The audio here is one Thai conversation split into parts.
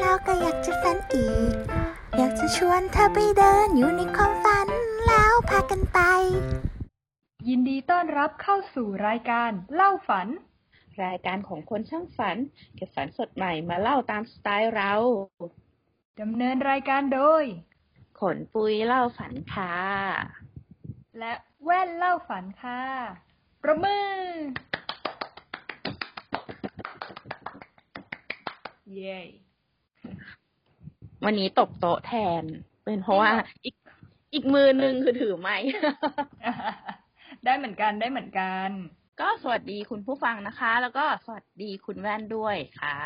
แล้วก็อยากจะฝันอีก อยากจะชวนเธอไปเดินอยู่ในความฝันแล้วพากันไป ยินดีต้อนรับเข้าสู่รายการเล่าฝัน รายการของคนช่างฝันเก็บฝันสดใหม่มาเล่าตามสไตล์เราดำเนินรายการโดย ขนปุยเล่าฝันค่ะ และแว่นเล่าฝันค่ะ ประมือ เย้ วันนี้ตบโต๊ะแทน เป็นเพราะว่าอีกอีกมือหนึงคือถือไม้ได้เหมือนกันได้เหมือนกัน ก็สวัสดีคุณผู้ฟังนะคะ แล้วก็สวัสดีคุณแว่นด้วยค่ะ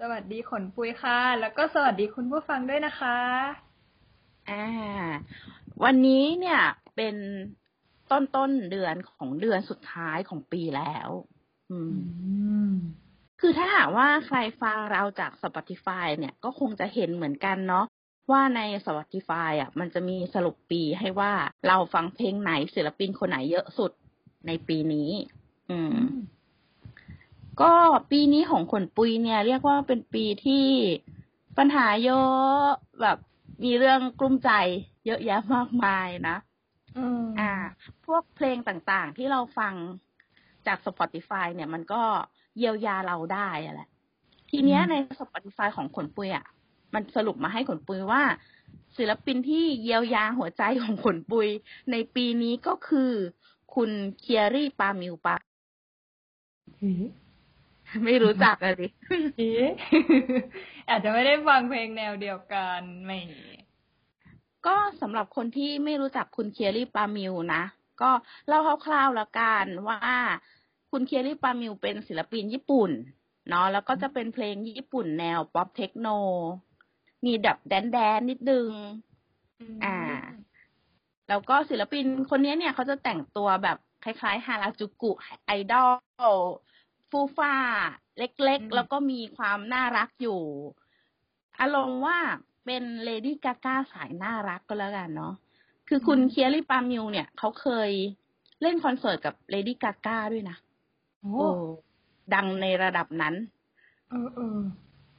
สวัสดีขนปุยค่ะ แล้วก็สวัสดีคุณผู้ฟังด้วยนะคะอ่าวันนี้เนี่ยเป็นต้นต้นเดือนของเดือนสุดท้ายของปีแล้ว อืม คือถ้าหากว่าใครฟังเราจาก Spotify เนี่ยก็คงจะเห็นเหมือนกันเนาะว่าใน Spotify อะมันจะมีสรุปปีให้ว่าเราฟังเพลงไหนศิลปินคนไหนเยอะสุดในปีนี้ อืม ก็ปีนี้ของขนปุยเนี่ย เรียกว่าเป็นปีที่ปัญหาเยอะแบบมีเรื่องกลุ้มใจเยอะแยะมากมายนะอืมอ่า พวกเพลงต่างๆที่เราฟังจาก Spotify เนี่ยมันก็ เยียวยาเราได้อะแหละทีเนี้ยใน Spotify ของขนปุยอะ มันสรุปมาให้ขนปุยว่า ศิลปินที่เยียวยาหัวใจของขนปุย ในปีนี้ก็คือ คุณเคียรี่ปามิวปะไม่รู้จักอะดิเอ๊ะอาจจะไม่ได้ฟังเพลงแนวเดียวกันไม่ก็สำหรับคนที่ไม่รู้จักคุณเคียรี่ปามิวนะ ก็เล่าคร่าวๆแล้วกันว่า คุณเคียรี่ปามิวเป็นศิลปินญี่ปุ่นเนาะแล้วก็จะเป็นเพลงญี่ปุ่นแนว pop techno มีแบบ dance dance ๆนิดนึง อ่า แล้วก็ศิลปินคนนี้เนี่ยเขาจะแต่งตัวแบบคล้ายๆ ฮาราจูกุไอดอลฟูฟ่า เล็กอืมๆแล้วก็มีความน่ารักอยู่ อารมณ์ว่าเป็นเลดี้กาก้าสายน่ารักก็แล้วกันเนาะคือคุณเคียรี่ปามิวเนี่ยเขาเคยเล่นคอนเสิร์ตกับเลดี้กาก้าด้วยนะ โอ้โอ้ดังในระดับนั้น เออเออ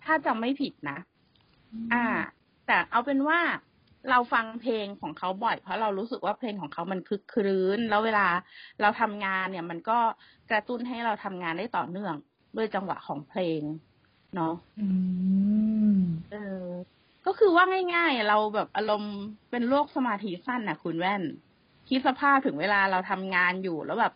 ถ้าจำไม่ผิดนะ อ่า แต่เอาเป็นว่าเราฟังเพลงของเขาบ่อย เพราะเรารู้สึกว่าเพลงของเขามันคึกครื้น แล้วเวลาเราทำงานเนี่ย มันก็กระตุ้นให้เราทำงานได้ต่อเนื่อง ด้วยจังหวะของเพลง เนาะอืมเออ ก็คือว่าง่ายๆ เราแบบอารมณ์เป็นโรคสมาธิสั้นนะคุณแว่นคิดสภาพถึงเวลาเราทำงานอยู่แล้วแบบ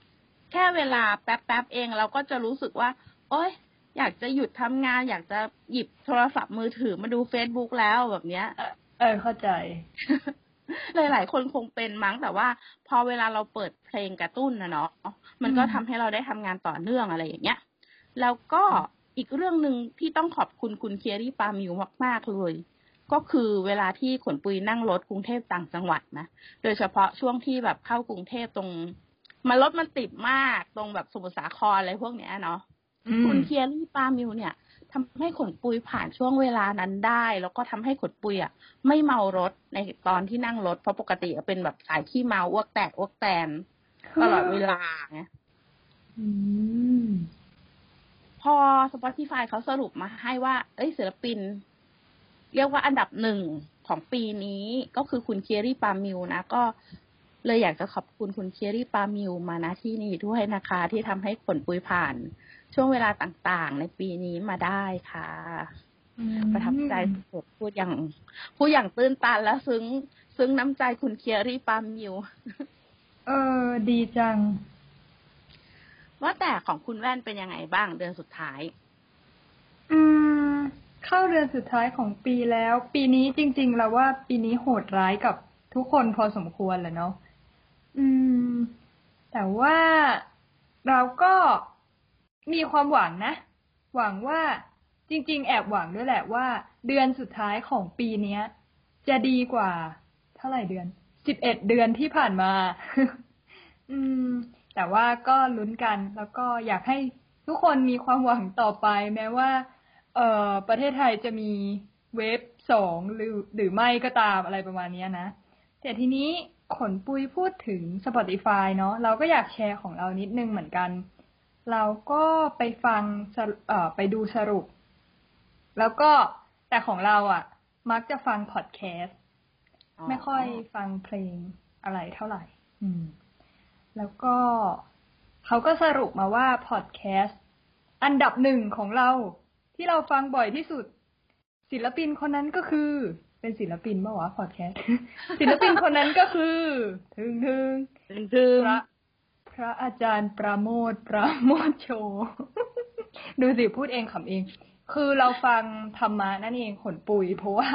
แค่เวลาแป๊บๆเองเราก็จะรู้สึกว่า โอ๊ยอยากจะหยุดทำงาน อยากจะหยิบโทรศัพท์มือถือมาดู Facebook แล้วแบบเนี้ย เออเข้าใจหลายๆคนคงเป็นมั้งแต่ว่า พอเวลาเราเปิดเพลงกระตุ้นนะเนาะมันก็อืมทำให้เราได้ทำงานต่อเนื่องอะไรอย่างเงี้ย แล้วก็อีกเรื่องหนึ่งที่ต้องขอบคุณคุณเคียรี่ปามิวมาก ๆ เลย ก็คือเวลาที่ขนปุยนั่งรถกรุงเทพต่างจังหวัดนะ โดยเฉพาะช่วงที่แบบเข้ากรุงเทพตรง มันรถมันติดมากตรงแบบสมุทรสาครอะไรพวกเนี้ยเนาะคุณเคียรี่ปามิวเนี่ยทำให้ขนปุยผ่านช่วงเวลานั้นได้ แล้วก็ทำให้ขนปุยอะไม่เมารถในตอนที่นั่งรถเพราะปกติเป็นแบบสายขี้เมาอ้วกแตกอ้วกแตนตลอดเวลาไงอืมพอ Spotify เขาสรุปมาให้ว่า เอ้ยศิลปิน เรียกว่าอันดับหนึ่งของปีนี้ก็คือคุณเคียรี่ปามิวนะ ก็ เลยอยากจะขอบคุณคุณเคียรี่ปามิวมาณที่นี้ด้วยนะคะ ที่ทำให้ขนปุยผ่าน ช่วงเวลาต่างๆ ในปีนี้มาได้ค่ะประทับใจสุดๆพูดอย่างพูดอย่างตื้นตันและซึ้งซึ้งน้ำใจคุณเคียรี่ปามิวเออ ดีจัง ว่าแต่ของคุณแว่นเป็นยังไงบ้างเดือนสุดท้าย อืม เข้าเดือนสุดท้ายของปีแล้ว ปีนี้จริงๆเราว่าปีนี้โหดร้ายกับทุกคนพอสมควรแหละเนาะ อืม แต่ว่าเราก็มีความหวังนะ หวังว่าจริง ๆ แอบหวังด้วยแหละว่า เดือนสุดท้ายของปีเนี้ย จะดีกว่า เท่าไหร่เดือนสิบเอ็ดเดือนที่ผ่านมา อืม แต่ว่าก็ลุ้นกันแล้วก็อยากให้ทุกคนมีความหวังต่อไป แม้ว่า เอ่อ ประเทศไทยจะมีเวฟสองหรือหรือไม่ก็ตามอะไรประมาณนี้นะ แต่ทีนี้ ขนปุยพูดถึง Spotify เนาะเราก็อยากแชร์ของเรานิดนึงเหมือนกัน เราก็ไปฟังสรุเอ่อไปดูสรุป แล้วก็แต่ของเราอะ มักจะฟังพอดแคสต์ไม่ค่อยฟังเพลงอะไรเท่าไหร่ อืม แล้วก็เขาก็สรุปมาว่าพอดแคสต์อันดับหนึ่งของเราที่เราฟังบ่อยที่สุด ศิลปินคนนั้นก็คือ เป็นศิลปินเมื่อวะพอดแคสต์ศิลปินคนนั้นก็คือ ถึงถึงถึงถึงพระพระอาจารย์ประโมทประโมทโช ดูสิพูดเองขำเอง คือเราฟังธรรมะนั่นเองขนปุยเพราะว่า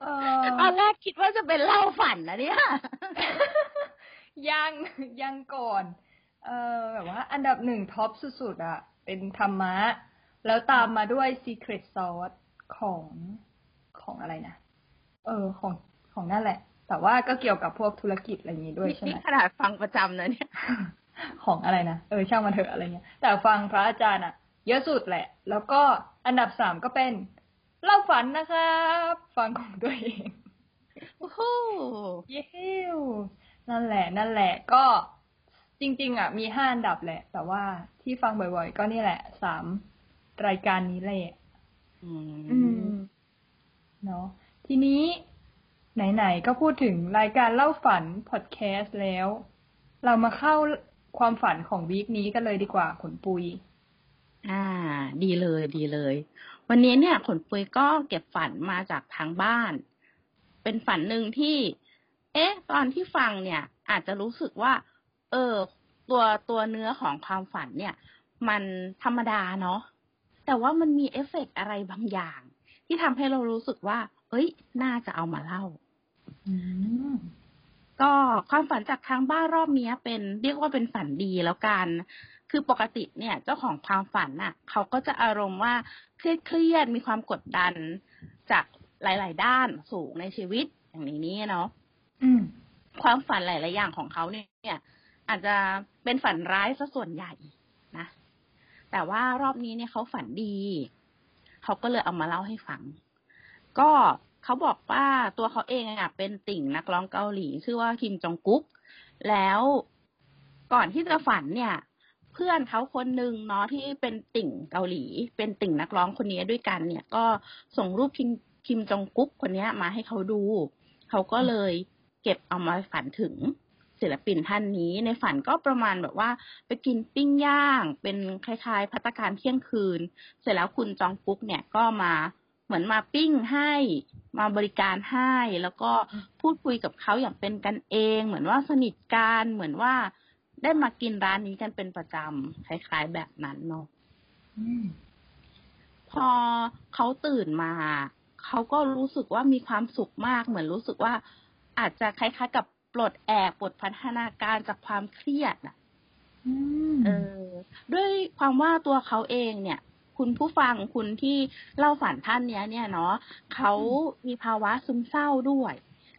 เออตอนแรกคิดว่าจะเป็นเล่าฝันนะเนี่ยยังยังก่อน เออแบบว่า อันดับหนึ่งท็อปสุดๆอะเป็นธรรมะ แล้วตามมาด้วย Secret Sauce ของ ของอะไรนะเออของของนั่นแหละ แต่ว่าก็เกี่ยวกับพวกธุรกิจอะไรอย่างนี้ด้วยใช่ไหนี่มขนาดฟังประจำนะเนี่ยของอะไรนะเออช่างมันเถอะอะไรเงี้ย แต่ฟังพระอาจารย์อะเยอะสุดแหละ แล้วก็อันดับสามก็เป็นเล่าฝันนะครับ ฟังของตัวเองโอ้โหเย้วนั่นแหละ นั่นแหละ ก็จริง ๆ อะ มีห้าอันดับแหละ แต่ว่าที่ฟังบ่อย ๆ ก็นี่แหละสามรายการนี้แหละอือืมม เนาะทีนี้ไหนๆก็พูดถึงรายการเล่าฝันพอดแคสต์แล้ว เรามาเข้าความฝันของวีคนี้กันเลยดีกว่าขนปุย อ่า ดีเลยดีเลย วันนี้เนี่ย ขนปุยก็เก็บฝันมาจากทางบ้าน เป็นฝันหนึ่งที่ เอ๊ะ ตอนที่ฟังเนี่ย อาจจะรู้สึกว่า เออ ตัวตัวเนื้อของความฝันเนี่ย มันธรรมดาเนาะแต่ว่ามันมีเอฟเฟกต์อะไรบางอย่าง ที่ทำให้เรารู้สึกว่า เอ้ย น่าจะเอามาเล่าอืมก็ความฝันจากทางบ้านรอบเนี้ยเป็นเรียกว่าเป็นฝันดีแล้วกัน คือปกติเนี่ย เจ้าของความฝันน่ะ เขาก็จะอารมณ์ว่าเครียดเครียดๆมีความกดดันจากหลาย ๆ ด้านสูงในชีวิตอย่างนี้นี่เนาะอืมความฝันหลาย ๆ อย่างของเขาเนี่ย อาจจะเป็นฝันร้ายซะส่วนใหญ่นะแต่ว่ารอบนี้เนี่ยเขาฝันดี เขาก็เลยเอามาเล่าให้ฟัง ก็เขาบอกว่าตัวเขาเองอะเป็นติ่งนักร้องเกาหลี ชื่อว่าคิมจองกุ๊กแล้วก่อนที่จะฝันเนี่ย เพื่อนเขาคนหนึ่งเนาะที่เป็นติ่งเกาหลี เป็นติ่งนักร้องคนนี้ด้วยกันเนี่ย ก็ส่งรูปคิมคิมจองกุ๊กคนนี้มาให้เขาดู เขาก็เลยเก็บเอามาฝันถึง ศิลปินท่านนี้ ในฝันก็ประมาณแบบว่า ไปกินปิ้งย่าง เป็นคล้ายๆพัตการเที่ยงคืน เสร็จแล้วคุณจองกุ๊กเนี่ยก็มาเหมือนมาปิ้งให้มาบริการให้ แล้วก็พูดคุยกับเขาอย่างเป็นกันเอง เหมือนว่าสนิทกันเหมือนว่าได้มากินร้านนี้กันเป็นประจำคล้ายๆแบบนั้นเนาะพอเขาตื่นมาเขาก็รู้สึกว่ามีความสุขมาก เหมือนรู้สึกว่าอาจจะคล้ายๆกับ ปลดแอกปลดพัฒนาการจากความเครียดอะอืมเออ ด้วยความว่าตัวเขาเองเนี่ย คุณผู้ฟังคุณที่เล่าฝันท่านเนี้ย เนี่ยเนาะเขามีภาวะซึมเศร้าด้วย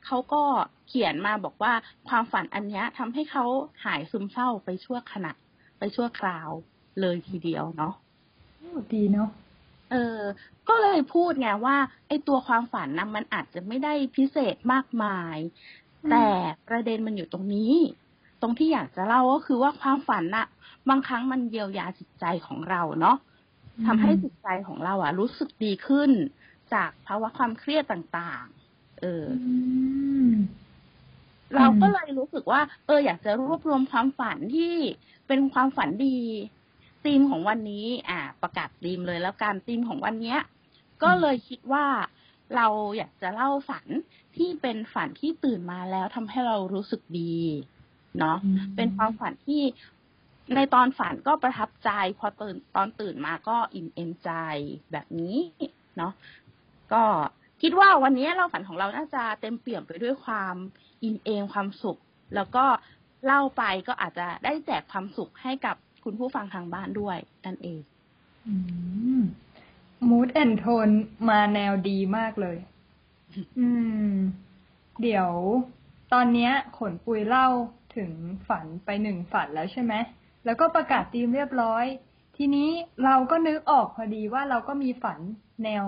เขาก็เขียนมาบอกว่าความฝันอันเนี้ยทำให้เขาหายซึมเศร้าไปชั่วขณะ ไปชั่วคราวเลยทีเดียวเนาะโอ้ดีเนาะเออ ก็เลยพูดไงว่าไอ้ตัวความฝันนะมันอาจจะไม่ได้พิเศษมากมายอืม แต่ประเด็นมันอยู่ตรงนี้ ตรงที่อยากจะเล่าก็คือว่าความฝันน่ะบางครั้งมันเยียวยาจิตใจของเราเนาะทำให้จิตใจของเราอะรู้สึกดีขึ้น จากภาวะความเครียดต่างๆ เอออืมเราก็เลยรู้สึกว่า เออ อยากจะรวบรวมความฝันที่เป็นความฝันดีธีมของวันนี้ อ่า ประกาศธีมเลยแล้วกันธีมของวันเนี้ย ก็เลยคิดว่า เราอยากจะเล่าฝันที่เป็นฝันที่ตื่นมาแล้วทำให้เรารู้สึกดีเนาะอืมเป็นความฝันที่ในตอนฝันก็ประทับใจ พอตื่นตอนตื่นมาก็อิ่มเอมใจแบบนี้เนาะก็คิดว่าวันนี้เราฝันของเราน่าจะเต็มเปี่ยมไปด้วยความอินเอมความสุข แล้วก็เล่าไปก็อาจจะได้แจกความสุขให้กับคุณผู้ฟังทางบ้านด้วยนั่นเอง อืม mood and tone มาแนวดีมากเลย อืม เดี๋ยวตอนเนี้ย ขนปุยเล่าถึงฝันไปหนึ่งฝันแล้วใช่ไหม แล้วก็ประกาศธีมเรียบร้อย ทีนี้เราก็นึกออกพอดีว่าเราก็มีฝันแนว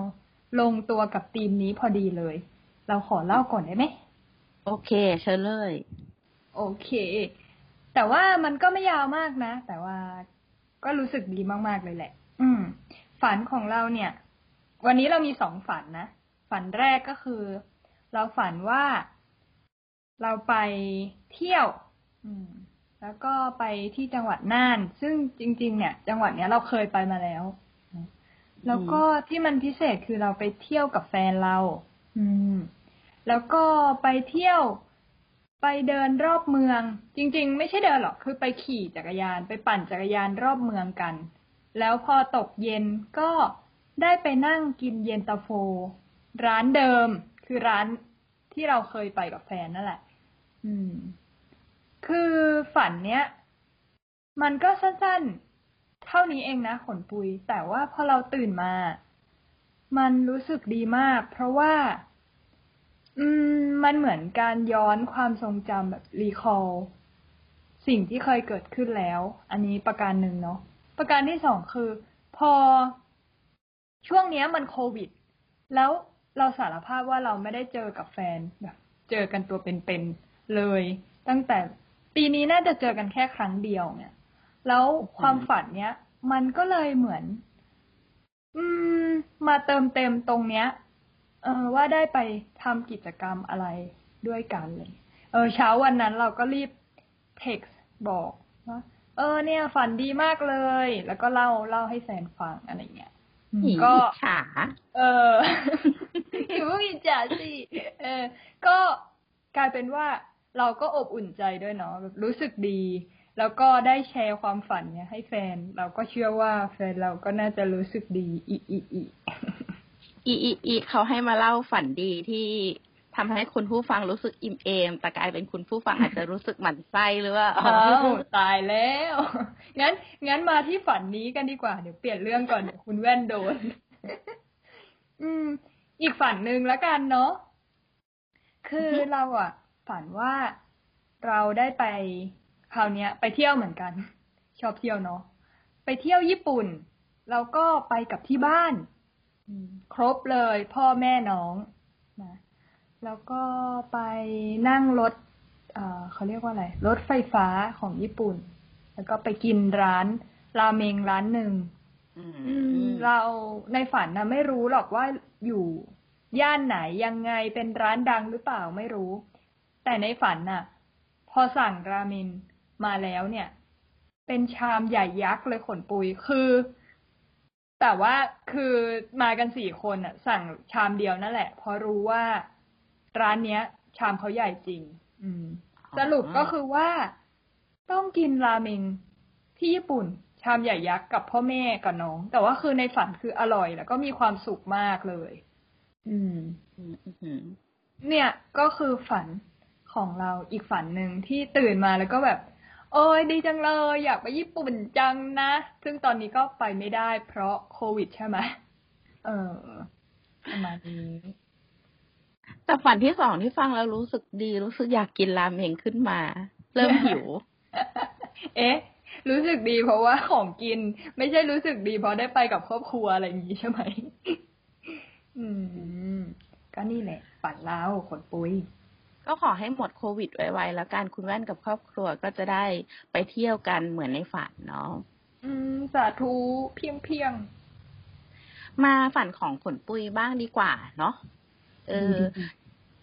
ลงตัวกับธีมนี้พอดีเลย เราขอเล่าก่อนได้ไหม โอเค เชิญเลย โอเค แต่ว่ามันก็ไม่ยาวมากนะ แต่ว่าก็รู้สึกดีมาก ๆ เลยแหละ อืม ฝันของเราเนี่ย วันนี้เรามีสองฝันนะ ฝันแรกก็คือ เราฝันว่าเราไปเที่ยว อืม แล้วก็ไปที่จังหวัดน่าน ซึ่งจริง ๆ เนี่ย จังหวัดเนี้ยเราเคยไปมาแล้ว แล้วก็ที่มันพิเศษคือเราไปเที่ยวกับแฟนเรา อืม แล้วก็ไปเที่ยวไปเดินรอบเมือง จริง ๆ ไม่ใช่เดินหรอกคือไปขี่จักรยาน ไปปั่นจักรยานรอบเมืองกัน แล้วพอตกเย็นก็ได้ไปนั่งกินเย็นตาโฟ ร้านเดิมคือร้านที่เราเคยไปกับแฟนนั่นแหละ อืม คือฝันเนี้ย มันก็สั้นๆ เท่านี้เองนะขนปุย แต่ว่าพอเราตื่นมา มันรู้สึกดีมาก เพราะว่า อืม มันเหมือนการย้อนความทรงจำแบบรีคอลสิ่งที่เคยเกิดขึ้นแล้ว อันนี้ประการหนึ่งเนาะ ประการที่สองคือ พอช่วงเนี้ยมันโควิด แล้วเราสารภาพว่าเราไม่ได้เจอกับแฟนแบบเจอกันตัวเป็นๆเลย ตั้งแต่ปีนี้น่าจะเจอกันแค่ครั้งเดียวเนี่ย แล้วความฝันเนี้ย มันก็เลยเหมือน อืม มาเติมเต็มตรงเนี้ย เออว่าได้ไปทำกิจกรรมอะไรด้วยกันเลย เออ เช้าวันนั้นเราก็รีบเท็กซ์บอกว่า เออเนี่ย ฝันดีมากเลย แล้วก็เล่าเล่าให้แฟนฟังอะไรเงี้ยก็ฉาเอออย่าเพิ่งอิจฉาสิเออ ก็กลายเป็นว่าเราก็อบอุ่นใจด้วยเนาะแบบรู้สึกดี แล้วก็ได้แชร์ความฝันเนี่ยให้แฟน เราก็เชื่อว่าแฟนเราก็น่าจะรู้สึกดีอีอีอีอีอีอีเขาให้มาเล่าฝันดีที่ ทำให้คุณผู้ฟังรู้สึกอิ่มเอม แต่กลายเป็นคุณผู้ฟังอาจจะรู้สึกหมั่นไส้หรือว่าอ้าวตายแล้ว งั้น งั้นมาที่ฝันนี้กันดีกว่า เดี๋ยวเปลี่ยนเรื่องก่อนเดี๋ยวคุณแว่นโดน อืม อีกฝันหนึ่งแล้วกันเนาะ คือเราอะฝันว่าเราได้ไปคราวเนี้ย ไปเที่ยวเหมือนกัน ชอบเที่ยวเนาะ ไปเที่ยวญี่ปุ่น แล้วก็ไปกับที่บ้าน ครบเลยพ่อแม่น้องนะ แล้วก็ไปนั่งรถเอ่อเขาเรียกว่าอะไร รถไฟฟ้าของญี่ปุ่น แล้วก็ไปกินร้านราเมงร้านหนึ่งอืมอืมเราในฝันนะไม่รู้หรอกว่าอยู่ย่านไหนยังไงเป็นร้านดังหรือเปล่าไม่รู้ แต่ในฝันน่ะ พอสั่งราเมนมาแล้วเนี่ย เป็นชามใหญ่ยักษ์เลยขนปุยคือ แต่ว่าคือมากันสี่คนอะ สั่งชามเดียวนั่นแหละเพราะรู้ว่า ร้านเนี้ย ชามเขาใหญ่จริง อืม สรุปก็คือว่าต้องกินราเมงที่ญี่ปุ่น ชามใหญ่ยักษ์กับพ่อแม่กับน้อง แต่ว่าคือในฝันคืออร่อย แล้วก็มีความสุขมากเลย อืมอืมอืมเนี่ยก็คือฝันของเราอีกฝันหนึ่งที่ตื่นมาแล้วก็แบบ โอ้ยดีจังเลย อยากไปญี่ปุ่นจังนะ ซึ่งตอนนี้ก็ไปไม่ได้เพราะโควิดใช่ไหมเออประมาณนี้ แต่ฝันที่สองที่ฟังแล้วรู้สึกดี รู้สึกอยากกินราเมงขึ้นมา เริ่มหิว เอ๊ะ รู้สึกดีเพราะว่าของกิน ไม่ใช่รู้สึกดีเพราะได้ไปกับครอบครัวอะไรอย่างนี้ใช่ไหมอืม ก็นี่แหละ ฝันเราขนปุยก็ขอให้หมดโควิดไวๆแล้วกันคุณแว่นกับครอบครัวก็จะได้ไปเที่ยวกันเหมือนในฝันเนาะอืม สาธุเพียงเพียงมาฝันของผลปุยบ้างดีกว่าเนาะ เออ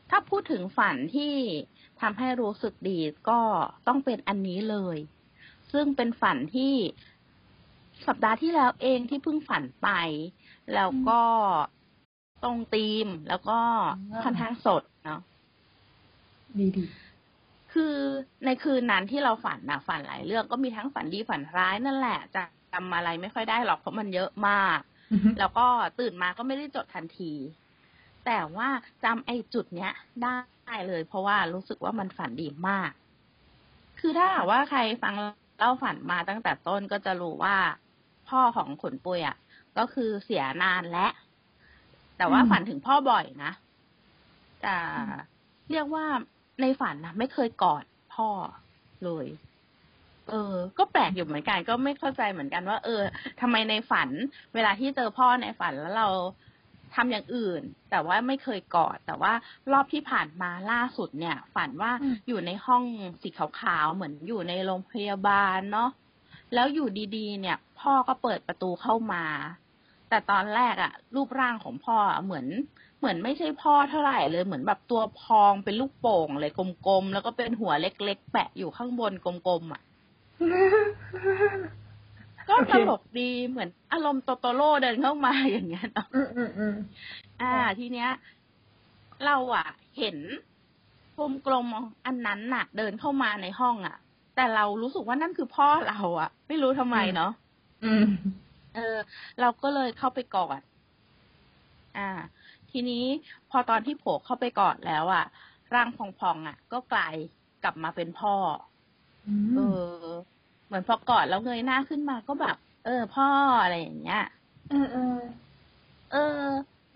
ถ้าพูดถึงฝันที่ทำให้รู้สึกดีก็ต้องเป็นอันนี้เลย ซึ่งเป็นฝันที่สัปดาห์ที่แล้วเองที่เพิ่งฝันไป แล้วก็ตรงธีมแล้วก็อ่าค่อนข้างสดเนาะดีดีคือในคืนนั้นที่เราฝันนะฝันหลายเรื่องก็มีทั้งฝันดีฝันร้ายนั่นแหละจะจำอะไรไม่ค่อยได้หรอกเพราะมันเยอะมาก แล้วก็ตื่นมาก็ไม่ได้จดทันที แต่ว่าจำไอ้จุดเนี้ยได้เลย เพราะว่ารู้สึกว่ามันฝันดีมาก คือถ้าว่าใครฟังเล่าฝันมาตั้งแต่ต้นก็จะรู้ว่า พ่อของขนปุยอะ ก็คือเสียนานและ แต่ว่าฝันถึงพ่อบ่อยนะแต่เรียกว่าในฝันนะไม่เคยกอดพ่อเลย เออ ก็แปลกอยู่เหมือนกัน ก็ไม่เข้าใจเหมือนกันว่า เออทำไมในฝัน เวลาที่เจอพ่อในฝันแล้วเรา ทำอย่างอื่น แต่ว่าไม่เคยกอด แต่ว่ารอบที่ผ่านมาล่าสุดเนี่ย ฝันว่าอืมอยู่ในห้องสีขาวๆเหมือนอยู่ในโรงพยาบาลเนาะแล้วอยู่ดีๆ เนี่ย พ่อก็เปิดประตูเข้ามา แต่ตอนแรกอะรูปร่างของพ่อเหมือน เหมือนไม่ใช่พ่อเท่าไหร่เลยเหมือนแบบตัวพองเป็นลูกโป่งเลยกลมๆแล้วก็เป็นหัวเล็กๆแปะอยู่ข้างบนกลมๆอะ ก็ตลกดีเหมือนอารมณ์โตโตโร่เดินเข้ามาอย่างเงี้ยเนาะอืมอืมอืมอ่า ทีเนี้ย เราอะ เห็นกลมกลมอันนั้นน่ะ เดินเข้ามาในห้องอะ แต่เรารู้สึกว่านั่นคือพ่อเราอะ ไม่รู้ทำไมเนาะอืม เออ เราก็เลยเข้าไปกอดอ่า ทีนี้พอตอนที่โผล่เข้าไปกอดแล้วอะร่างพองๆอะ ก็กลายกลับมาเป็นพ่อ เออ เหมือนพอกอดแล้วเงยหน้าขึ้นมาก็แบบ เออ พ่ออะไรอย่างเงี้ย เออเออเออ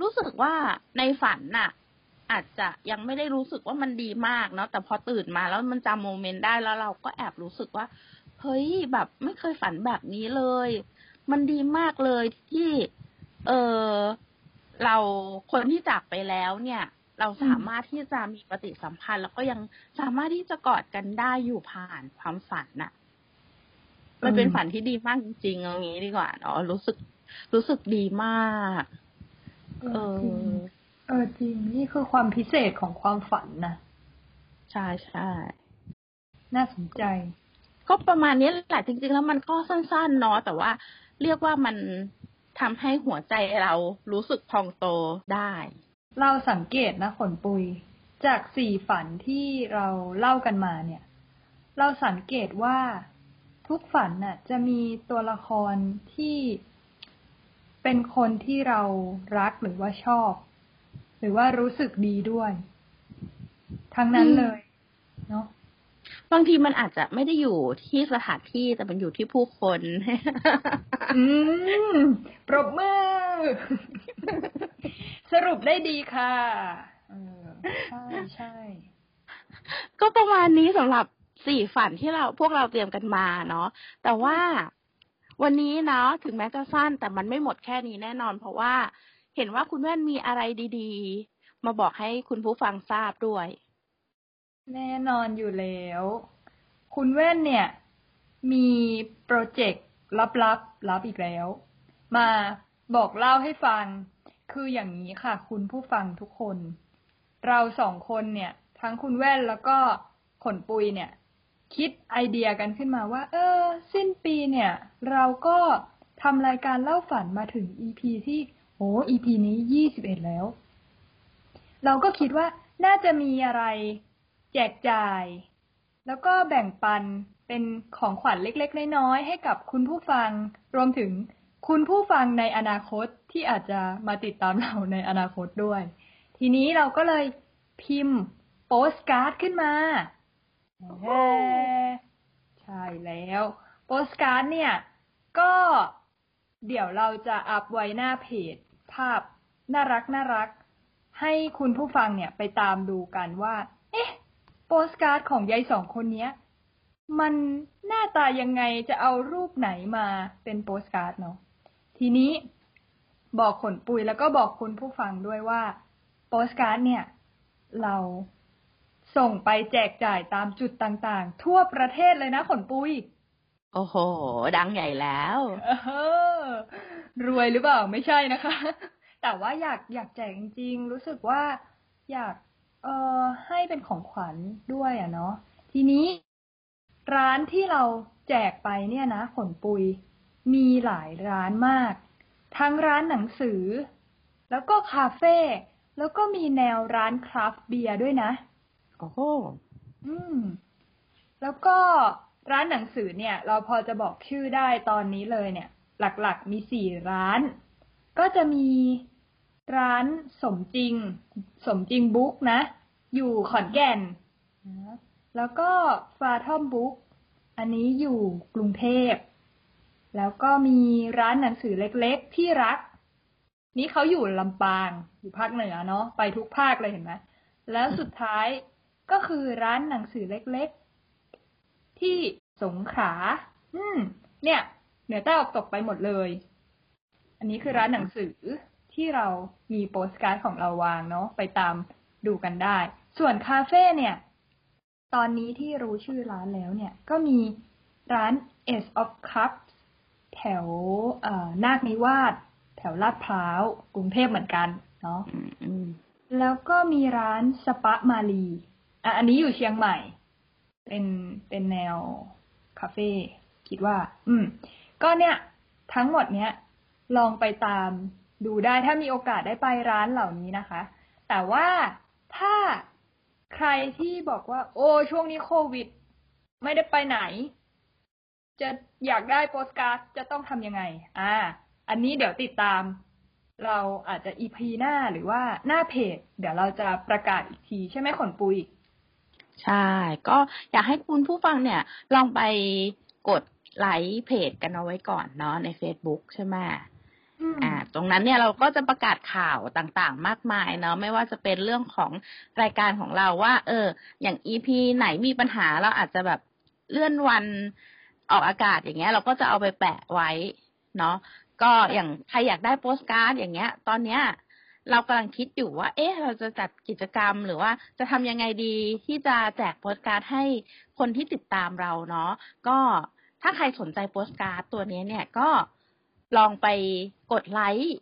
รู้สึกว่าในฝันน่ะ อาจจะยังไม่ได้รู้สึกว่ามันดีมากเนาะแต่พอตื่นมาแล้วมันจำโมเมนต์ได้แล้วเราก็แอบรู้สึกว่าเฮ้ยแบบไม่เคยฝันแบบนี้เลย มันดีมากเลยที่ เออเราคนที่จากไปแล้วเนี่ย เราสามารถที่จะมีปฏิสัมพันธ์ แล้วก็ยังสามารถที่จะกอดกันได้อยู่ผ่านความฝันน่ะ มันเป็นฝันที่ดีมากจริงๆเอางี้ดีกว่าเนาะรู้สึกรู้สึกดีมาก เออเออจริงนี่คือความพิเศษของความฝันนะใช่ใช่น่าสนใจ ก็ประมาณนี้แหละจริง ๆ แล้วมันก็สั้นๆเนาะแต่ว่าเรียกว่ามันทำให้หัวใจเรารู้สึกพองโตได้ เราสังเกตนะขนปุย จากสี่ฝันที่เราเล่ากันมาเนี่ย เราสังเกตว่า ทุกฝันน่ะ จะมีตัวละครที่เป็นคนที่เรารักหรือว่าชอบ หรือว่ารู้สึกดีด้วย ทั้งนั้นเลยเนาะบางทีมันอาจจะไม่ได้อยู่ที่สถานที่แต่มันอยู่ที่ผู้คน อืมปรบมือ สรุปได้ดีค่ะ เออ ใช่ใช่ ก็ประมาณนี้สำหรับ สี่ฝันที่เราพวกเราเตรียมกันมาเนาะแต่ว่าวันนี้เนาะถึงแม้จะสั้นแต่มันไม่หมดแค่นี้แน่นอน เพราะว่าเห็นว่าคุณแม่นมีอะไรดีๆ มาบอกให้คุณผู้ฟังทราบด้วย แน่นอนอยู่แล้ว คุณแว่นเนี่ย มีโปรเจกต์ลับๆบรับอีกแล้ว มาบอกเล่าให้ฟัง คืออย่างนี้ค่ะ คุณผู้ฟังทุกคน เราสองคนเนี่ย ทั้งคุณแว่นแล้วก็ขนปุยเนี่ย คิดไอเดียกันขึ้นมาว่า เออ สิ้นปีเนี่ย เราก็ทำรายการเล่าฝันมาถึง EP ที่โอ้ EP นี้ยี่สิบเอ็ดแล้ว เราก็คิดว่าน่าจะมีอะไรแจกจ่าย แล้วก็แบ่งปันเป็นของขวัญเล็กๆ น้อยๆให้กับคุณผู้ฟัง รวมถึงคุณผู้ฟังในอนาคตที่อาจจะมาติดตามเราในอนาคตด้วย ทีนี้เราก็เลยพิมพ์โปสการ์ดขึ้นมา ใช่แล้ว โปสการ์ดเนี่ย ก็เดี๋ยวเราจะอัพไว้หน้าเพจ ภาพน่ารักน่ารัก ให้คุณผู้ฟังเนี่ยไปตามดูกันว่า เอ๊ะ โปสการ์ดของยายสองคนนี้มันหน้าตายังไงจะเอารูปไหนมาเป็นโปสการ์ดเนาะทีนี้บอกขนปุยแล้วก็บอกคุณผู้ฟังด้วยว่า โปสการ์ดเนี่ย เรา ส่งไปแจกจ่ายตามจุดต่างๆ ทั่วประเทศเลยนะขนปุย โอ้โห ดังใหญ่แล้วเออรวยหรือเปล่าไม่ใช่นะคะ แต่ว่าอยากอยากแจกจริงๆ รู้สึกว่าอยากเอ่อให้เป็นของขวัญด้วยอะเนาะทีนี้ร้านที่เราแจกไปเนี่ยนะขนปุยมีหลายร้านมาก ทั้งร้านหนังสือ แล้วก็คาเฟ่แล้วก็มีแนวร้านคราฟต์เบียร์ด้วยนะโอ้โหอืม แล้วก็ร้านหนังสือเนี่ย เราพอจะบอกชื่อได้ตอนนี้เลยเนี่ย หลักๆมีสี่ร้าน ก็จะมีร้านสมจริง สมจริงบุ๊กนะ อยู่ขอนแก่นนะแล้วก็ฟาทอมบุ๊กอันนี้อยู่กรุงเทพ แล้วก็มีร้านหนังสือเล็กๆ ที่รัก นี่เขาอยู่ลำปาง อยู่ภาคเหนือเนาะ ไปทุกภาคเลยเห็นไหม แล้วสุดท้าย ก็คือร้านหนังสือเล็กๆ ที่สงขลา อืม เนี่ย เหนือใต้ออกตกไปหมดเลย อันนี้คือร้านหนังสือที่เรามีโปสการ์ดของเราวางเนาะไปตามดูกันได้ ส่วนคาเฟ่เนี่ย ตอนนี้ที่รู้ชื่อร้านแล้วเนี่ย ก็มีร้าน Ace of Cups แถวนาคนิวาสแถวลาดพร้าว กรุงเทพเหมือนกัน เนาะอืมแล้วก็มีร้านสปะมาลี อะอันนี้อยู่เชียงใหม่ เป็นเป็นแนวคาเฟ่คิดว่า อืม ก็เนี่ย ทั้งหมดเนี้ย ลองไปตามดูได้ถ้ามีโอกาสได้ไปร้านเหล่านี้นะคะ แต่ว่าถ้าใครที่บอกว่า โอ้ช่วงนี้โควิด ไม่ได้ไปไหน จะอยากได้โปสการ์ดจะต้องทำยังไง อ่า อันนี้เดี๋ยวติดตาม เราอาจจะอีพีหน้าหรือว่าหน้าเพจ เดี๋ยวเราจะประกาศอีกที ใช่ไหมขนปุย ใช่ ก็อยากให้คุณผู้ฟังเนี่ย ลองไปกดไลค์เพจกันเอาไว้ก่อนเนาะใน Facebook ใช่ไหมอืมอ่า ตรงนั้นเนี่ยเราก็จะประกาศข่าวต่างๆ มากมายเนาะไม่ว่าจะเป็นเรื่องของรายการของเราว่า เออ อย่าง EP ไหนมีปัญหาเราอาจจะแบบเลื่อนวันออกอากาศอย่างเงี้ย เราก็จะเอาไปแปะไว้ เนาะก็อย่างใครอยากได้โปสการ์ดอย่างเงี้ย ตอนเนี้ย เรากำลังคิดอยู่ว่า เอ๊ะ เราจะจัดกิจกรรมหรือว่าจะทำยังไงดีที่จะแจกโปสการ์ดให้คนที่ติดตามเราเนาะก็ถ้าใครสนใจโปสการ์ดตัวนี้เนี่ยก็ลองไปกดไลค์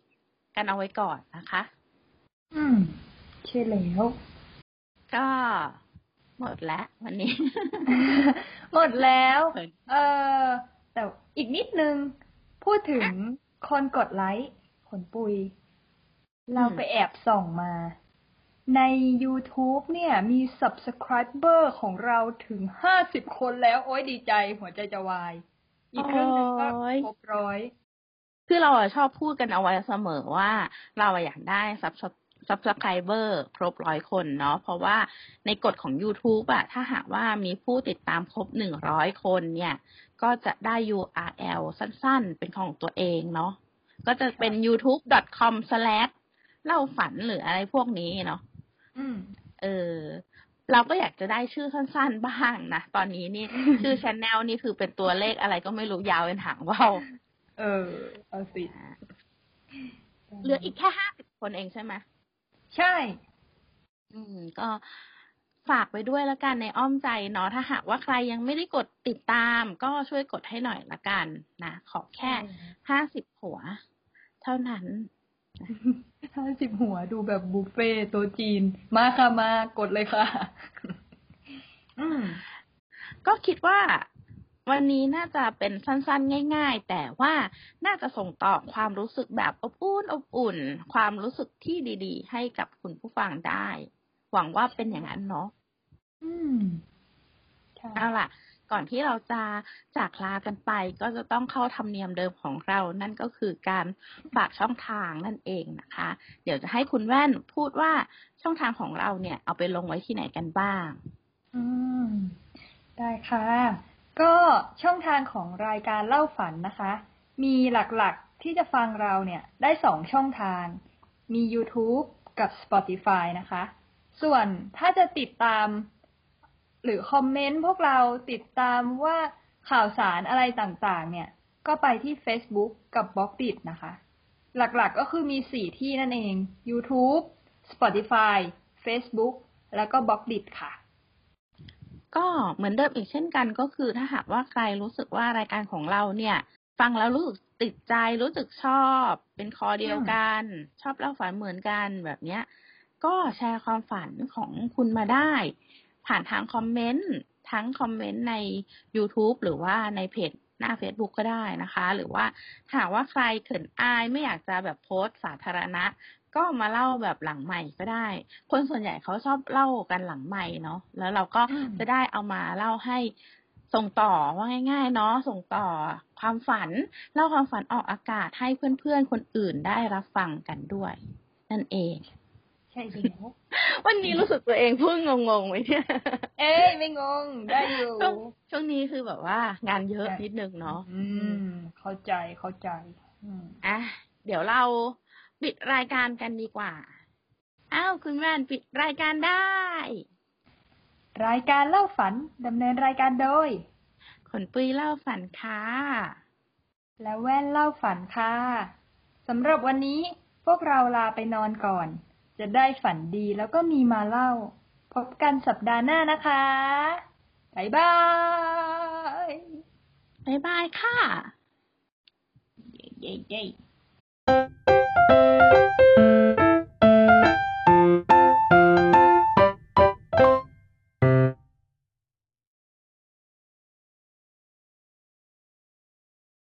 กันเอาไว้ก่อนนะคะ อืมใช่แล้ว ก็หมดแล้ววันนี้ หมดแล้ว เออเออแต่อีกนิดนึง พูดถึงคนกดไลค์ขนปุย เราไปแอบส่องมา ใน YouTube เนี่ย มี Subscriber ของเราถึงห้าสิบคนแล้ว โอ้ยดีใจ หัวใจจะวาย อีกครึ่งหนึงก็โอ้ยครบร้อยคือเราอะชอบพูดกันเอาไว้เสมอว่าเราอะอยากได้ซับ subscriber ครบร้อยคนเนาะเพราะว่าในกฎของ YouTube อะถ้าหากว่ามีผู้ติดตามครบหนึ่งร้อยคนเนี่ย ก็จะได้ URL สั้นๆ เป็นของตัวเองเนาะก็จะเป็น youtube.com slash เล่าฝันหรืออะไรพวกนี้เนาะอืมเออ เราก็อยากจะได้ชื่อสั้นๆบ้างนะ ตอนนี้นี่ ชื่อชแนลนี่คือเป็นตัวเลขอะไรก็ไม่รู้ยาวเป็นหางว่าวเออ เอาสิเหลืออีกแค่ห้าสิบคนเองใช่ไหมใช่ อืม ก็ฝากไว้ด้วยแล้วกันในอ้อมใจเนาะถ้าหากว่าใครยังไม่ได้กดติดตาม ก็ช่วยกดให้หน่อยละกันนะ ขอแค่ห้าสิบหัว เท่านั้น ห้าสิบหัวดูแบบบุฟเฟ่ต์โตัวจีน มาค่ะมากดเลยค่ะ อืม ก็คิดว่าวันนี้น่าจะเป็นสั้นๆ ง่าย ๆ แต่ว่าน่าจะส่งต่อความรู้สึกแบบอบอุ่นอบอุ่น ความรู้สึกที่ดีๆ ให้กับคุณผู้ฟังได้ หวังว่าเป็นอย่างนั้นเนาะ อืมใช่เอาล่ะ ก่อนที่เราจะจากลากันไปก็จะต้องเข้าธรรมเนียมเดิมของเรา นั่นก็คือการฝากช่องทางนั่นเองนะคะ เดี๋ยวจะให้คุณแว่นพูดว่าช่องทางของเราเนี่ย เอาไปลงไว้ที่ไหนกันบ้าง อืม ได้ค่ะ ก็ช่องทางของรายการเล่าฝันนะคะ มีหลักๆที่จะฟังเราเนี่ยได้สองช่องทาง มี YouTube กับ Spotify นะคะ ส่วนถ้าจะติดตาม หรือคอมเมนต์พวกเราติดตามว่าข่าวสารอะไรต่างๆ เนี่ย ก็ไปที่ Facebook กับ b ล็อกดินะคะ หลักๆก็คือมีสี่ที่นั่นเอง YouTube Spotify Facebook แล้วก็ b ล็อกดิค่ะ ก็เหมือนเดิมอีกเช่นกันก็คือถ้าหากว่าใครรู้สึกว่ารายการของเราเนี่ย ฟังแล้วรู้สึกติดใจรู้สึกชอบ เป็นคอเดียวกัน ชอบเล่าฝันเหมือนกันแบบเนี้ย ก็แชร์ความฝันของคุณมาได้ ผ่านทางคอมเมนต์ทั้งคอมเมนต์ใน YouTube หรือว่าในเพจหน้า Facebook ก็ได้นะคะ หรือว่าถ้าหากว่าใครเขินอายไม่อยากจะแบบโพสต์สาธารณะ ก็มาเล่าแบบหลังใหม่ก็ได้ คนส่วนใหญ่เขาชอบเล่ากันหลังใหม่เนาะแล้วเราก็อืมจะได้เอามาเล่าให้ส่งต่อว่าง่าย ๆ เนาะส่งต่อความฝัน เล่าความฝันออกอากาศให้เพื่อนๆคนอื่นได้รับฟังกันด้วย นั่นเอง ใช่แล้ววันนี้รู้สึกตัวเองพูดงงๆไหมเนี่ย เอ้ยไม่งงได้อยู่ ช่วงช่วงนี้คือแบบว่า งานเยอะใช่นิดนึงเนาะอืม เข้าใจเข้าใจ อืมอะเดี๋ยวเราปิดรายการกันดีกว่า อ้าวคุณแม่นปิดรายการได้ รายการเล่าฝันดำเนินรายการโดยขนปุยเล่าฝันค่ะ และแว่นเล่าฝันค่ะสำหรับวันนี้พวกเราลาไปนอนก่อน จะได้ฝันดีแล้วก็มีมาเล่า พบกันสัปดาห์หน้านะคะบ๊ายบายบ๊ายบายค่ะ เย้เย้ Thank you.